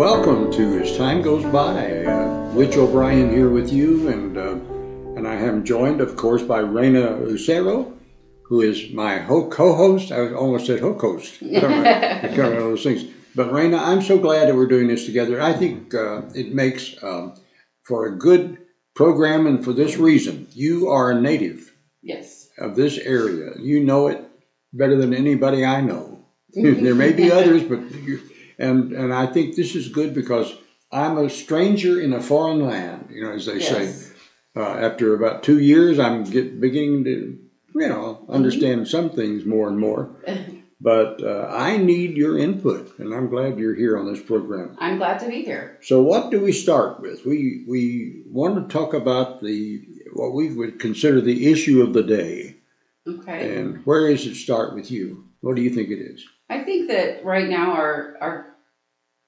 welcome to As Time Goes By. Uh, Rich O'Brien here with you, and uh, and I am joined, of course, by Raina Lucero, who is my ho- co-host. I almost said ho-host. I don't know. I can't remember those things. But Raina, I'm so glad that we're doing this together. I think uh, it makes um, for a good program, and for this reason, you are a native Yes. of this area. You know it better than anybody I know. there may be others, but you, and and I think this is good because I'm a stranger in a foreign land. You know, as they say. Uh, after about two years, I'm get, beginning to, you know, understand some things more and more. But uh, I need your input, and I'm glad you're here on this program. I'm glad to be here. So, what do we start with? We we want to talk about the what we would consider the issue of the day, Okay. and where does it start with you? What do you think it is? I think that right now our our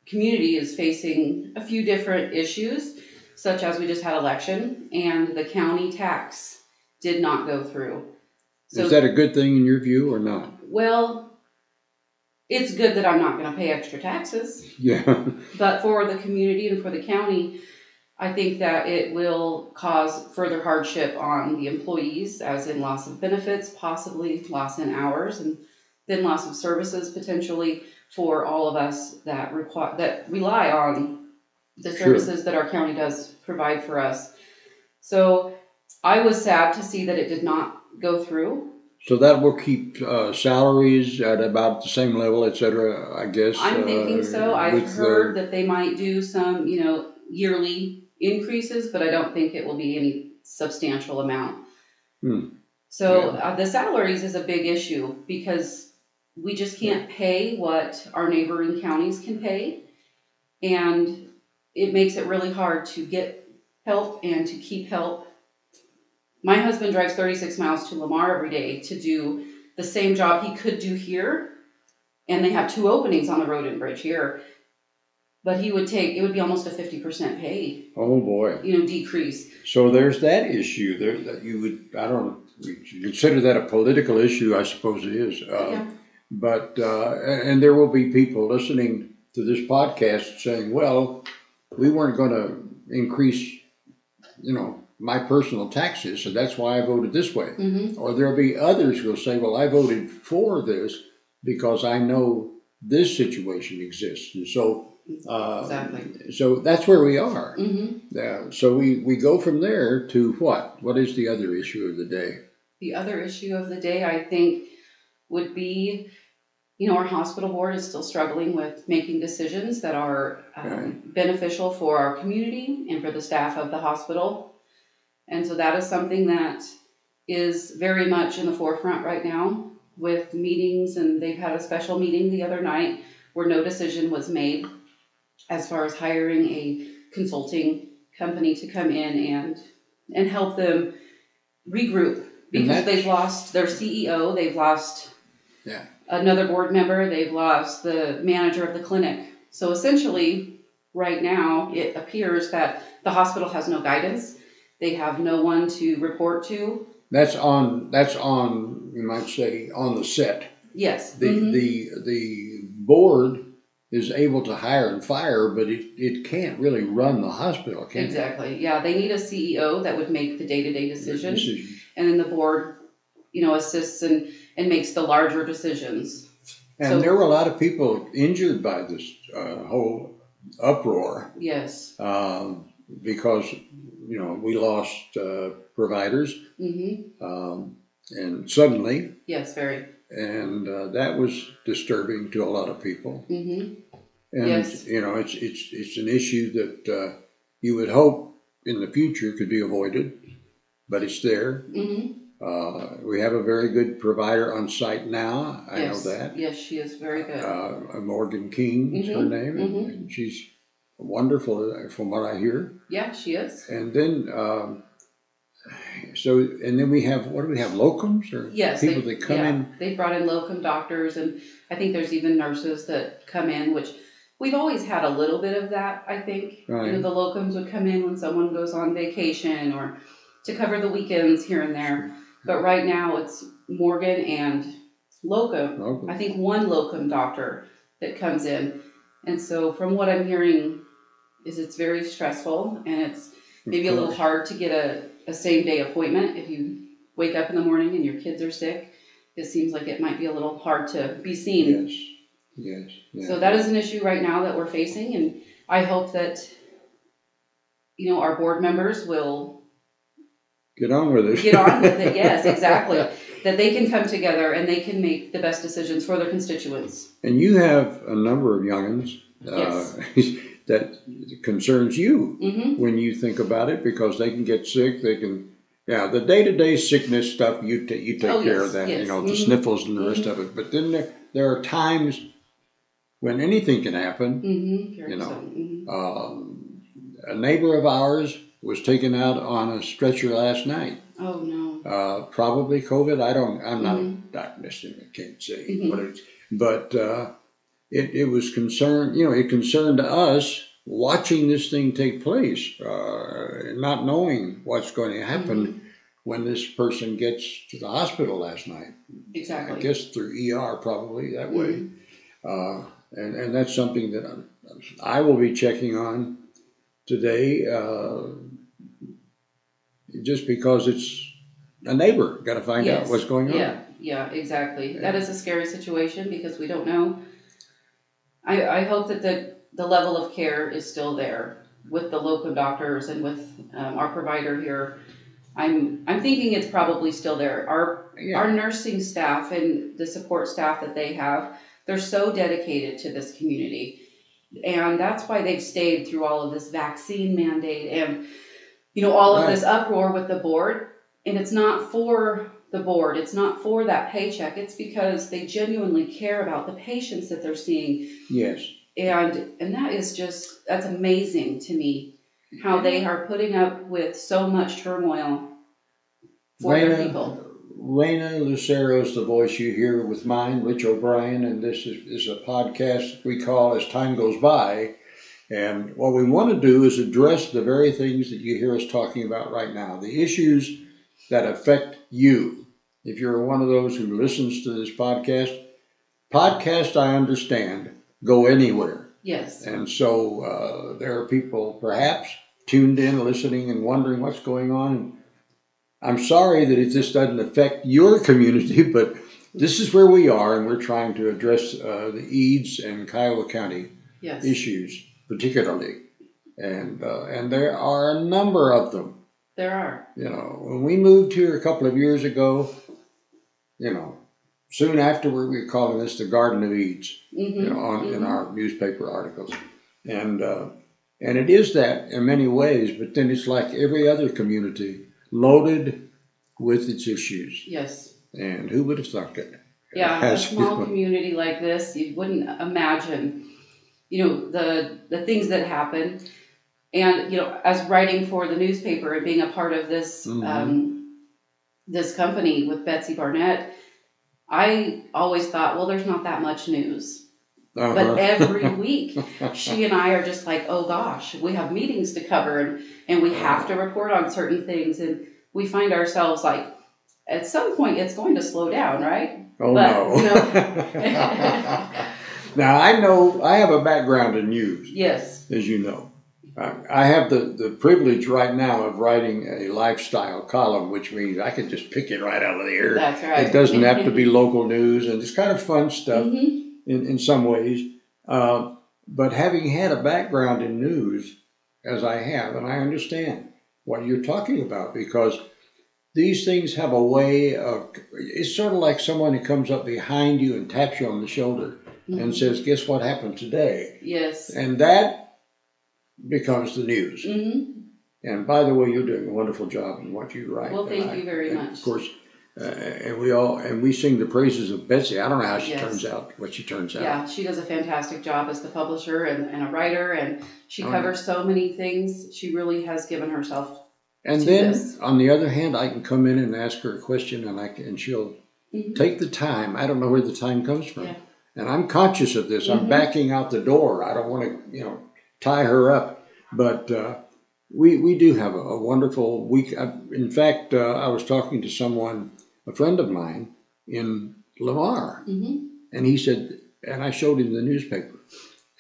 community is facing a few different issues, such as we just had election and the county tax did not go through. is that a good thing in your view or not? well, it's good that I'm not going to pay extra taxes. Yeah, But for the community and for the county, I think that it will cause further hardship on the employees, as in loss of benefits, possibly loss in hours, and then loss of services potentially for all of us that require that rely on the Sure. services that our county does provide for us. So I was sad to see that it did not go through. so that will keep uh, salaries at about the same level, et cetera. I guess. I'm thinking uh, so. I've with the- heard that they might do some, you know, yearly increases, but I don't think it will be any substantial amount. Hmm. So Yeah. uh, the salaries is a big issue because we just can't pay what our neighboring counties can pay. And it makes it really hard to get help and to keep help. My husband drives 36 miles to Lamar every day to do the same job he could do here. And they have two openings on the road and bridge here. But he would take, it would be almost a 50% pay, Oh boy. you know, decrease. So there's that issue there that you would, I don't would you consider that a political issue, I suppose it is. Uh, Yeah. But, uh, and there will be people listening to this podcast saying, well, we weren't going to increase, you know, my personal taxes, so that's why I voted this way. hmm Or there'll be others who will say, well, I voted for this because I know this situation exists. And so, uh, Exactly. so that's where we are. hmm Yeah, so we, we go from there to what? What is the other issue of the day? The other issue of the day, I think, would be, you know, our hospital board is still struggling with making decisions that are um, beneficial for our community and for the staff of the hospital. And so that is something that is very much in the forefront right now with meetings, and they've had a special meeting the other night where no decision was made as far as hiring a consulting company to come in and and help them regroup because they've lost their CEO, they've lost Yeah. Another board member, they've lost the manager of the clinic. So essentially, right now, it appears that the hospital has no guidance. They have no one to report to. That's on, that's on, you might say, on the set. Yes. The, mhm. the, the board is able to hire and fire, but it, it can't really run the hospital, can it? Exactly. Yeah, they need a CEO that would make the day-to-day decisions, Decision. and then the board, you know, assists and and makes the larger decisions. And So- there were a lot of people injured by this uh, whole uproar. Yes. um, because you know we lost uh, providers Mm-hmm. um, and suddenly Yes. Very. and uh, that was disturbing to a lot of people Mm-hmm. and Yes. you know it's it's it's an issue that uh, you would hope in the future could be avoided but it's there Mm-hmm. Uh, we have a very good provider on site now I yes. know that Yes, she is very good. uh, Morgan King is her Mhm, name and, mhm. and she's wonderful uh, from what I hear yeah, she is. And then, um, so, and then we have, what do we have, locums or Yes, people they, that come yeah, in? They brought in locum doctors, and I think there's even nurses that come in, which we've always had a little bit of that. I think you know the locums would come in when someone goes on vacation or to cover the weekends here and there. But right now it's Morgan and locum. Locum. I think one locum doctor that comes in, And so, from what I'm hearing, is it's very stressful and it's maybe a little hard to get a, a same day appointment if you wake up in the morning and your kids are sick. It seems like it might be a little hard to be seen. Yes, yes. yeah. So that is an issue right now that we're facing, and I hope that you know our board members will Get on with it. get on with it. Yes, exactly. That they can come together and they can make the best decisions for their constituents. And you have a number of youngins uh, that concerns you hmm when you think about it because they can get sick. They can, yeah, the day to day sickness stuff you ta you take Oh, care yes, of that. You know the Mhm. sniffles and the rest of it. But then there there are times when anything can happen. hmm You know. Um, a neighbor of ours was taken out on a stretcher last night. Oh no. Uh, probably COVID. I don't. I'm not Mhm. a doctor. I can't say Mhm. what it's. But uh, it it was concerned. You know, it concerned us watching this thing take place, uh, not knowing what's going to happen Mm-hmm. when this person gets to the hospital last night. Exactly. I guess through ER, probably that way. Mhm. Uh, and and that's something that I'm, I will be checking on today. Uh, just because it's a neighbor, got to find out what's going on. Yeah, yeah, exactly. That is a scary situation because we don't know. I, I hope that the, the level of care is still there with the local doctors and with um, our provider here. I'm I'm thinking it's probably still there. Our Yeah. our nursing staff and the support staff that they have, they're so dedicated to this community. And that's why they've stayed through all of this vaccine mandate and you know all of Right. this uproar with the board and it's not for the board it's not for that paycheck it's because they genuinely care about the patients that they're seeing Yes. and and that is just that's amazing to me how they are putting up with so much turmoil for their people Raina Lucero is the voice you hear with mine, Rich O'Brien, and this is, is a podcast we call As Time Goes By. And what we want to do is address the very things that you hear us talking about right now, the issues that affect you. If you're one of those who listens to this podcast, podcast, I understand, go anywhere. yes And so uh, there are people perhaps tuned in, listening, and wondering what's going on. I'm sorry that it just doesn't affect your community, but this is where we are, and we're trying to address uh, the Eads and Kiowa County yes issues particularly. And, uh, and there are a number of them. there are You know, when we moved here a couple of years ago, you know, soon afterward we were calling this the Garden of Eads hmm you know, on, in mhm. our newspaper articles, and uh, and it is that in many ways. But then it's like every other community, loaded with its issues. yes And who would have thunk it? Yeah, a small community like this, you wouldn't imagine, you know, the the things that happen. And you know, as writing for the newspaper and being a part of this Mhm. um, this company with Betsy Barnett, I always thought, well, there's not that much news. Uh-huh. But every week, she and I are just like, oh gosh, we have meetings to cover and, and we have to report on certain things. And we find ourselves like, at some point, it's going to slow down, right? oh but, no. you now I know I have a background in news. Yes. as you know. I have the, the privilege right now of writing a lifestyle column, which means I can just pick it right out of the air. That's right. It doesn't have to be local news, and it's kind of fun stuff Mhm. in, in some ways. Uh, but having had a background in news, as I have, and I understand what you're talking about because these things have a way of, it's sort of like someone who comes up behind you and taps you on the shoulder and Mhm. says, Guess what happened today? Yes. And that becomes the news. hmm And by the way, you're doing a wonderful job in what you write. Well, thank I- you very much. Of course, uh, and we all and we sing the praises of Betsy. I don't know how she Yes. turns out, what she turns out. Yeah, she does a fantastic job as the publisher and, and a writer, and she Oh, covers so many things. She really has given herself. And then, this. on the other hand, I can come in and ask her a question, and I can, and she'll Mhm. take the time. I don't know where the time comes from, Yeah. And I'm conscious of this. I'm Mhm. backing out the door. I don't want to, you know, tie her up. But uh, we we do have a, a wonderful week. I, in fact, uh, I was talking to someone, a friend of mine in Lamar, hmm and he said, and I showed him the newspaper,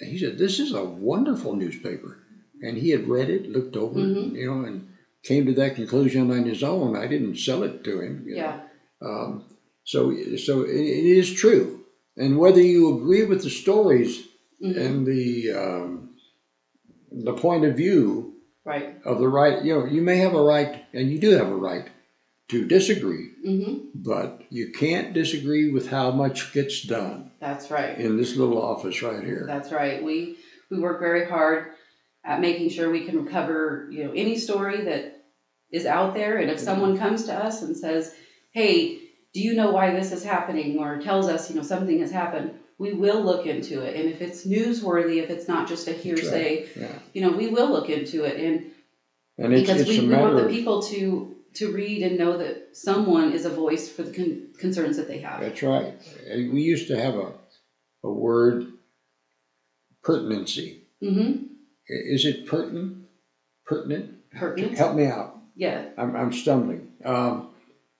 And he said, "This is a wonderful newspaper," and he had read it, looked over Mhm. you know, and came to that conclusion on his own. I didn't sell it to him. you know. Yeah. Um, so, so it, it is true, and whether you agree with the stories Mhm. and the um, the point of view Right. of the right, you know, you may have a right, and you do have a right to disagree, hmm but you can't disagree with how much gets done That's right. in this little office right here. That's right. We we work very hard at making sure we can cover you know any story that is out there. And if someone comes to us and says, "Hey, do you know why this is happening?" or tells us you know something has happened, we will look into it. And if it's newsworthy, if it's not just a hearsay, Yeah, you know, we will look into it. And and it's, because it's we, we want the people to to read and know that someone is a voice for the con- concerns that they have. that's right. We used to have a a word pertinency. Mm-hmm. Is it pertinent? Pertinent? Pertinent. Help me out. Yeah. I'm, I'm stumbling. Um,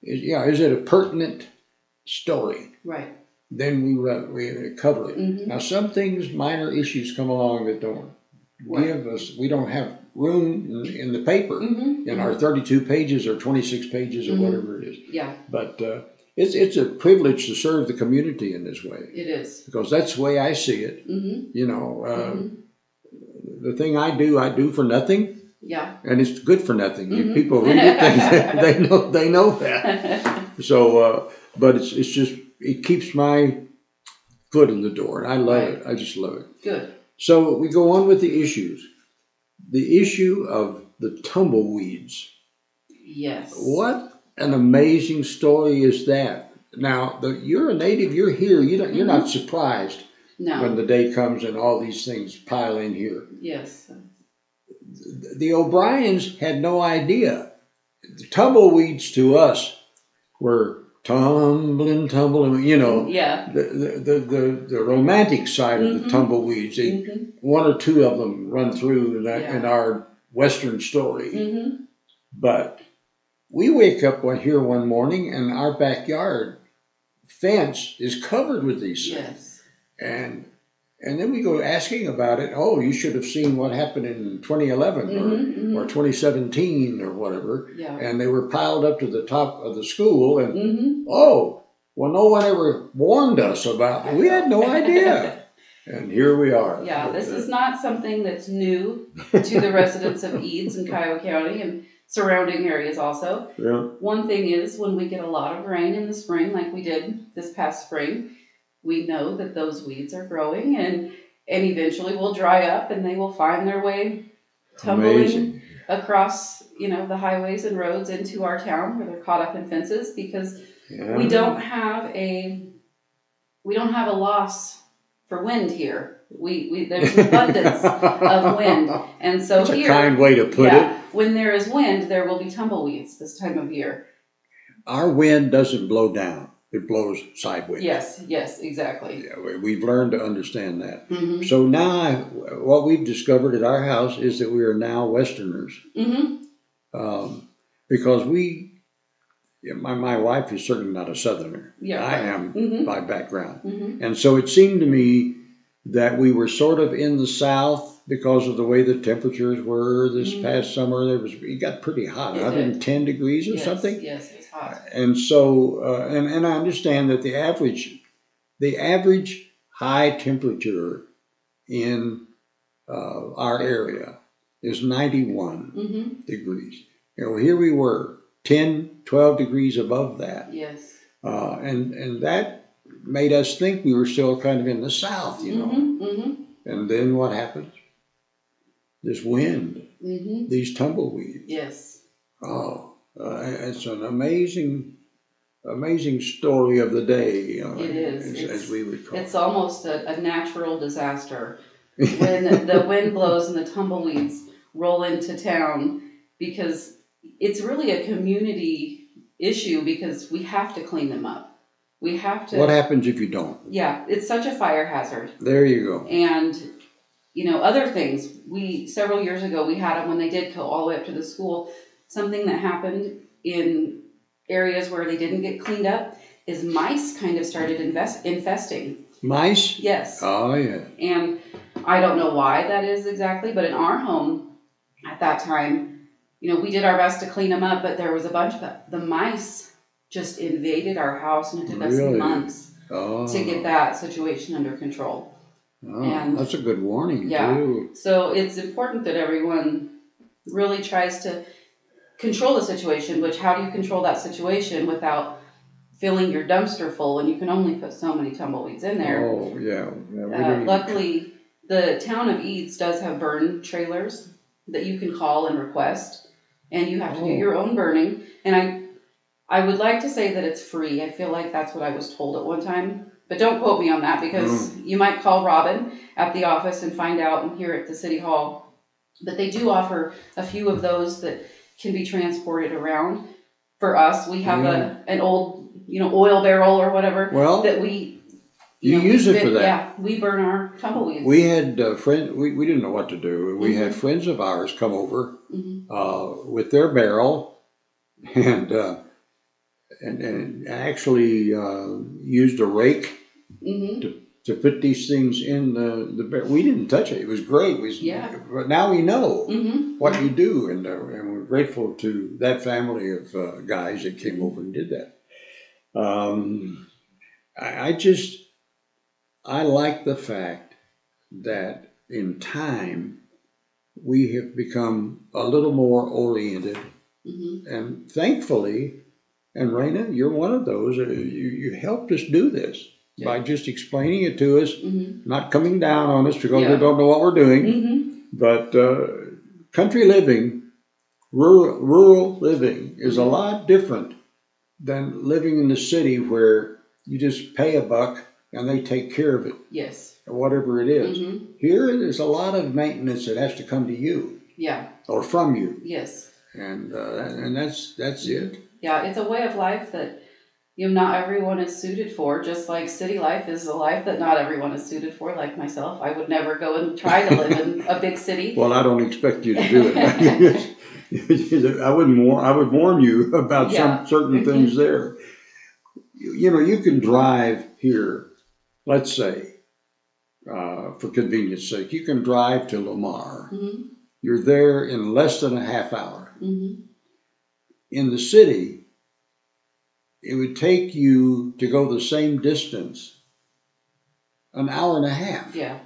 is, yeah, is it a pertinent story? Right. Then we re- we cover it. Mhm. Now, some things, minor issues, come along that don't Right. give us. We don't have room in, in the paper Mm-hmm. in our 32 pages or 26 pages or Mhm. whatever it is. Yeah, But uh, it's it's a privilege to serve the community in this way it is. because that's the way I see it. Mm-hmm. You know, uh, Mhm. the thing I do, I do for nothing, Yeah. and it's good for nothing. Mhm. people read it, they, they know they know that. So, uh, but it's it's just it keeps my foot in the door, and I love Right. it. I just love it. Good. So we go on with the issues. The issue of the tumbleweeds. Yes. What an amazing story is that? Now, the, you're a native. You're here. You don't, you're not surprised No. when the day comes and all these things pile in here. yes. The O'Briens had no idea. The tumbleweeds to us were tumbling, tumbling. You know, Yeah. the the the, the, romantic side of the Mhm. tumbleweeds. They, Mm-hmm. One or two of them run through in, that, in our western story. Mm-hmm. But we wake up here one morning and our backyard fence is covered with these things. Yes. And and then we go asking about it. Oh, you should have seen what happened in 2011 Mhm, or, or 2017 or whatever. Yeah. And they were piled up to the top of the school. And Mm-hmm. oh, well, no one ever warned us about it. We had no idea. and here we are. Yeah, this is not something that's new to the residents of Eads and Kiowa County and surrounding areas also. Yeah. One thing is when we get a lot of rain in the spring, like we did this past spring, we know that those weeds are growing and and eventually will dry up and they will find their way tumbling Amazing. across, you know, the highways and roads into our town where they're caught up in fences because Yeah. we don't have a we don't have a loss for wind here. We, we there's an abundance of wind. And so That's a here kind way to put it. when there is wind, there will be tumbleweeds this time of year. Our wind doesn't blow down; it blows sideways. Yes, yes, exactly. Yeah, we- we've learned to understand that. hmm So now, I, what we've discovered at our house is that we are now Westerners hmm um, because we. yeah, My, my wife is certainly not a Southerner. Yeah. I am hmm by background. hmm And so it seemed to me that we were sort of in the South because of the way the temperatures were this Mhm. past summer. There was it got pretty hot, 110 degrees or Yes, something. Yes, it's hot. And so, uh, and, and I understand that the average, the average high temperature in uh, our area is 91 hmm degrees. You know, here we were 10, 12 degrees above that. Yes. Uh, and, and that made us think we were still kind of in the South, you know. hmm hmm And then what happens? This wind, hmm these tumbleweeds. Yes. Oh, uh, it's an amazing, amazing story of the day. You know, It is. as, as we would call It's almost a, a natural disaster when the wind blows and the tumbleweeds roll into town because it's really a community issue because we have to clean them up. We have to. What happens if you don't? yeah, it's such a fire hazard. There you go. And, you know, other things. We, several years ago, we had them when they did go all the way up to the school. Something that happened in areas where they didn't get cleaned up is mice kind of started invest, infesting. Mice? Yes. Oh yeah. And I don't know why that is exactly, but in our home at that time, you know, we did our best to clean them up, but there was a bunch of the mice just invaded our house and it took us Really? months Oh, to get that situation under control. Oh, and- that's a good warning Yeah. too. So it's important that everyone really tries to control the situation, which how do you control that situation without filling your dumpster full when you can only put so many tumbleweeds in there? Oh, yeah. yeah Uh, luckily, the town of Eads does have burn trailers that you can call and request, and you have to do Oh. your own burning. And I, I would like to say that it's free. I feel like that's what I was told at one time, but don't quote me on that because Mm. you might call Robin at the office and find out and here at the city hall. But they do offer a few of those that can be transported around. For us, we have Yeah. a an old, you know, oil barrel or whatever Well, that we. You know, use it we- for that. Yeah, we burn our tumbleweeds. we had uh, friend. We, we didn't know what to do. We had Mhm. friends of ours come over Mhm. uh, with their barrel, and uh, and, and actually uh, used a rake Mhm. to put these things in the the. We didn't touch it. It was great. We, Yeah. But now we know Mhm. what you do, and uh, and we're grateful to that family of uh, guys that came over and did that. Um, I, I just I like the fact that in time we have become a little more oriented, Mhm. and thankfully, and Raina, you're one of those. You you helped us do this by just explaining it to us, Mhm. not coming down on us because we Yeah. don't know what we're doing. Mhm. But uh, country living, rural, rural living, is a lot different than living in the city where you just pay a buck and they take care of it, Yes. or whatever it is. Mhm. Here, there's a lot of maintenance that has to come to you Yeah. or from you, Yes. and uh, and that's that's it. Yeah. It's a way of life that you know not everyone is suited for. Just like city life is a life that not everyone is suited for. Like myself, I would never go and try to live in a big city. Well, I don't expect you to do it. I wouldn't warn. I would warn you about Yeah. some certain things there. You, know, you can drive here. Let's say, uh, for convenience sake, you can drive to Lamar. Mhm. You're there in less than a half hour. Mhm. In the city, it would take you to go the same distance an hour and a half. Yeah.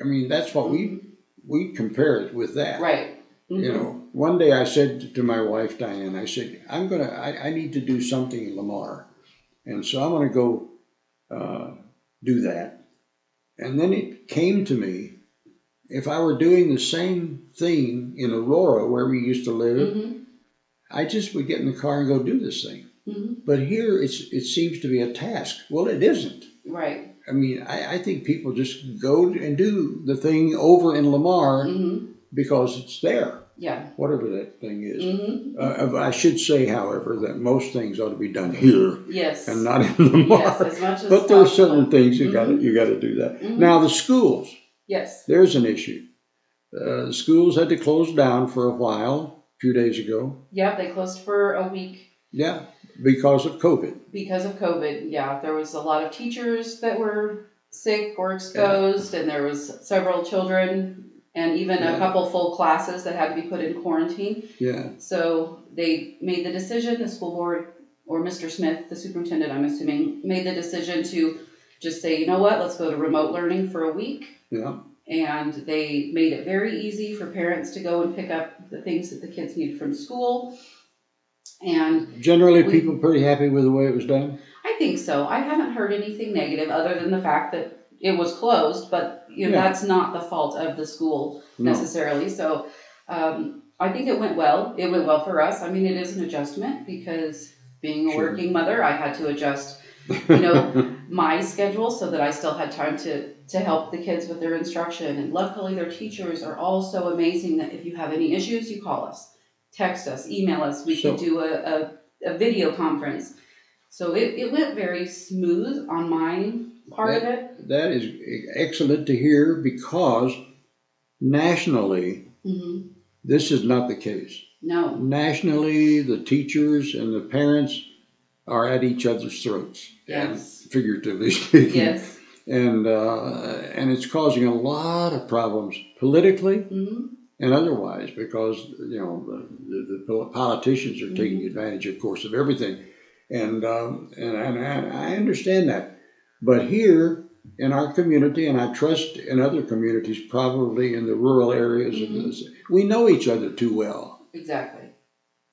I mean, that's what we we compare it with that. Right. Mhm. You know, one day I said to my wife Diane, I said, I'm gonna, I, I need to do something in Lamar, and so I'm gonna go uh, do that. And then it came to me, if I were doing the same thing in Aurora where we used to live, Mhm. I just would get in the car and go do this thing. Mhm. But here, it's it seems to be a task. Well, it isn't. Right. I mean, I, I think people just go and do the thing over in Lamar Mhm. because it's there, Yeah. whatever that thing is. Mhm. Uh, I should say, however, that most things ought to be done here Yes. and not in Lamar. Yes, as much as but there are certain things you got to Mhm. you got to do that. Mhm. Now the schools, Yes. there's an issue. Uh, schools had to close down for a while, a few days ago. Yeah, They closed for a week Yeah, because of COVID. because of COVID. Yeah, there was a lot of teachers that were sick or exposed, and there was several children and even Yeah. a couple full classes that had to be put in quarantine. Yeah, So they made the decision. The school board or Mr. Smith, the superintendent, I'm assuming, made the decision to just say, you know what, let's go to remote learning for a week. yeah. And they made it very easy for parents to go and pick up the things that the kids need from school. And Generally, We- people pretty happy with the way it was done. I think so. I haven't heard anything negative other than the fact that it was closed, but you know Yeah. that's not the fault of the school No. necessarily. So um, I think it went well. It went well for us. I mean, it is an adjustment because being a Sure. working mother, I had to adjust you know, my schedule so that I still had time to to help the kids with their instruction. And luckily, their teachers are all so amazing that if you have any issues, you call us, text us, email us. We can So- do a, a, a video conference. So it, it went very smooth on my part of it. that is excellent to hear because nationally, hmm this is not the case. No. Nationally, the teachers and the parents are at each other's throats. Yes. Figuratively speaking. Yes. and uh, and it's causing a lot of problems politically hmm and otherwise because you know the, the, politicians are taking advantage, of course, of everything, and um, and, and I I understand that, but here in our community, and I trust in other communities, probably in the rural areas of this, we know each other too well. Exactly.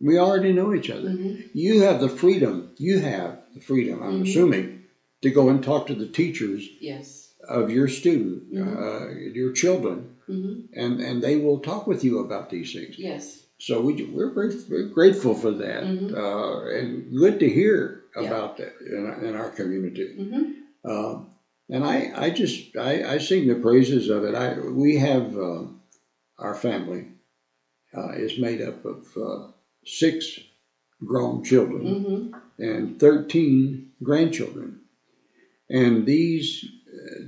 We already know each other. hmm You have the freedom. You have the freedom. I'm Mhm. assuming to go and talk to the teachers Yes. of your student, Mhm. uh, your children, hmm and and they will talk with you about these things. Yes. So we we're very, very grateful for that, Mhm. uh, and good to hear Yeah. about that in, our- in our community. hmm Um, and I, I just I, I sing the praises of it. I we have uh, our family uh, is made up of uh, six grown children hmm and thirteen grandchildren, and these uh,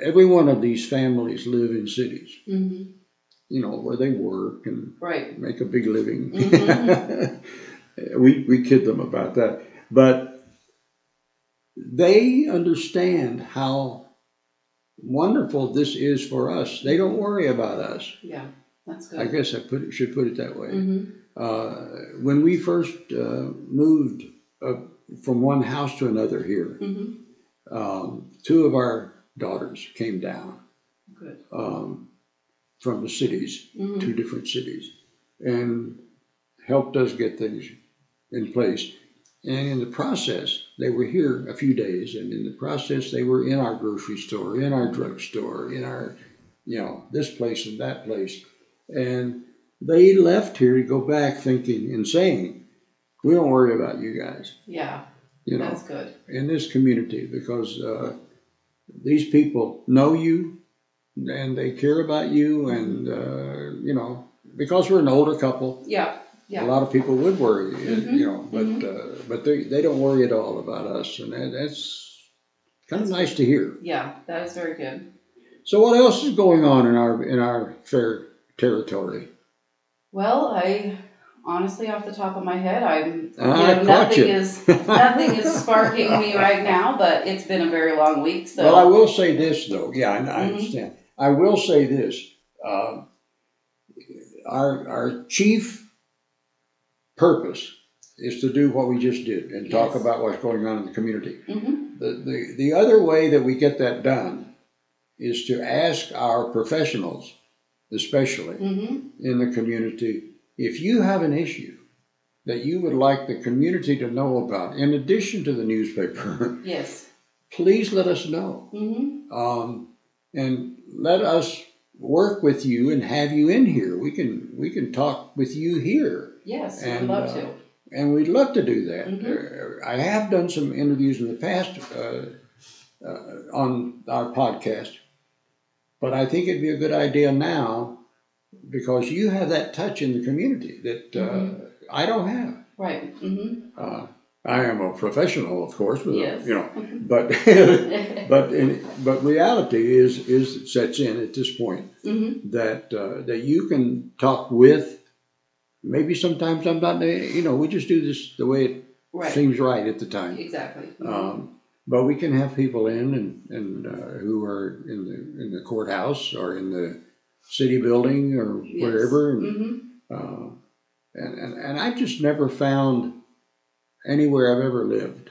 every one of these families live in cities. hmm You know where they work and Right. make a big living. Mhm. we we kid them about that, but they understand how wonderful this is for us. They don't worry about us. Yeah. That's good. I guess I put it, should put it that way. hmm Uh, when we first uh, moved uh, from one house to another here, hmm um, two of our daughters came down Good. um, from the cities hmm two different cities and helped us get things in place. And in the process, they were here a few days, and in the process, they were in our grocery store, in our drugstore, in our, you know, this place and that place. And they left here to go back thinking and saying, we don't worry about you guys, Yeah. you know, That's good. in this community because uh, these people know you and they care about you, and, uh, you know, because we're an older couple, Yeah. Yeah. a lot of people would worry, Mhm, you know, but uh, but they, they don't worry at all about us, and that, that's kind of nice to hear. Yeah. That is very good. So, what else is going on in our in our fair territory? Well, I honestly, off the top of my head, I'm you know, nothing you. is nothing is sparking me right now. But it's been a very long week, so Well, I will say this though. Yeah, I, I Mhm. understand. I will say this. Um, our our chief purpose is to do what we just did and talk about what's going on in the community. hmm The, the, the other way that we get that done is to ask our professionals, especially hmm in the community, if you have an issue that you would like the community to know about, in addition to the newspaper, yes, please let us know. hmm Um, and let us work with you and have you in here. We can we can talk with you here, yes, and, we'd love uh, to. and we'd love to do that. Mhm. Uh, I have done some interviews in the past uh, uh, on our podcast, but I think it'd be a good idea now because you have that touch in the community that uh, Mhm. I don't have. Right. hmm Uh, I am a professional, of course, Yes. you know, but but in, but reality is is sets in at this point hmm that uh, that you can talk with. Maybe sometimes I'm not, you know, we just do this the way it Right. seems right at the time. Exactly. Mhm. Um, but we can have people in and, and uh, who are in the in the courthouse or in the city building or Yes. wherever. And, Mhm. uh, and, and, and I've just never found anywhere I've ever lived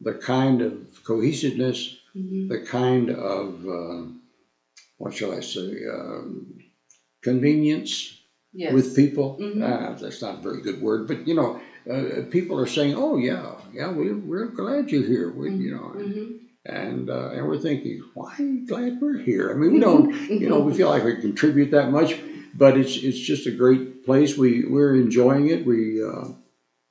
the kind of cohesiveness, Mhm. the kind of, um, what shall I say, um, convenience Yes. with people. Mhm. Uh, that's not a very good word, but you know, uh, people are saying, "Oh yeah, yeah, we, we're glad you're here." We, you know. And uh, and we're thinking, "Why are you glad we're here?" I mean, we don't, you know, we feel like we contribute that much, but it's it's just a great place. We we're enjoying it. We uh,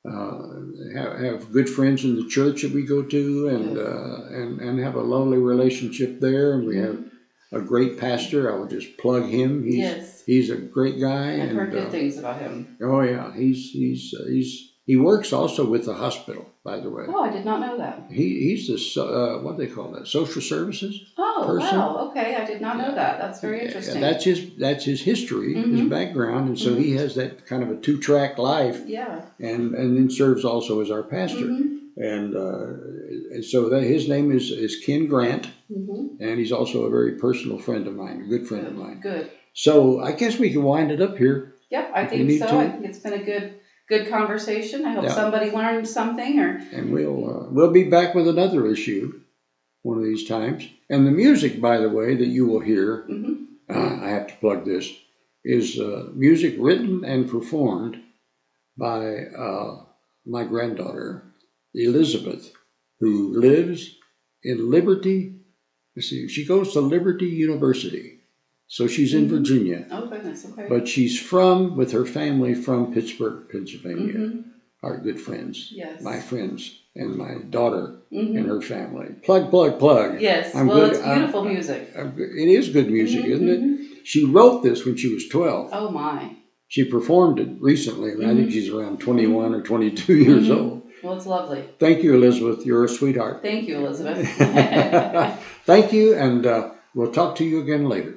uh, have, have good friends in the church that we go to, and uh, and and have a lovely relationship there. And we have a great pastor. I will just plug him. He's Yes. he's a great guy. I've and heard good uh, things about him. oh yeah, he's he's uh, he's he works also with the hospital. By the way, Oh, I did not know that. he he's the uh, what do they call that social services. Oh, Person? wow. Okay, I did not know that. That's very interesting. That's his that's his history, his Mhm. background, and so he has that kind of a two track life, yeah. and and then serves also as our pastor. Mhm. And, uh, and so that his name is, is Ken Grant, Mhm. and he's also a very personal friend of mine, a good friend of mine. Good. So I guess we can wind it up here. Yep, I If we think need so. to. I think it's been a good, good conversation. I hope Yeah. somebody learned something or, And we'll uh, we'll be back with another issue one of these times. And the music, by the way, that you will hear, Mhm. uh, I have to plug this, is uh, music written and performed by uh, my granddaughter Elizabeth, who lives in Liberty. Let's see, she goes to Liberty University, so she's in Mhm. Virginia, oh goodness, okay. but she's from with her family from Pittsburgh, Pennsylvania. Mhm. Our good friends Yes. my friends and my daughter Mhm. and her family. Plug, plug, plug. Yes, I'm well, good- it's I'm- beautiful music. Uh, It is good music, Mhm, isn't it? mhm. She wrote this when she was 12. Oh my. She performed it recently, and I think Mhm. she's around 21 or 22 years Mhm. old. Well, it's lovely. Thank you, Elizabeth. You're a sweetheart. Thank you, Elizabeth. Thank you, and uh, we'll talk to you again later.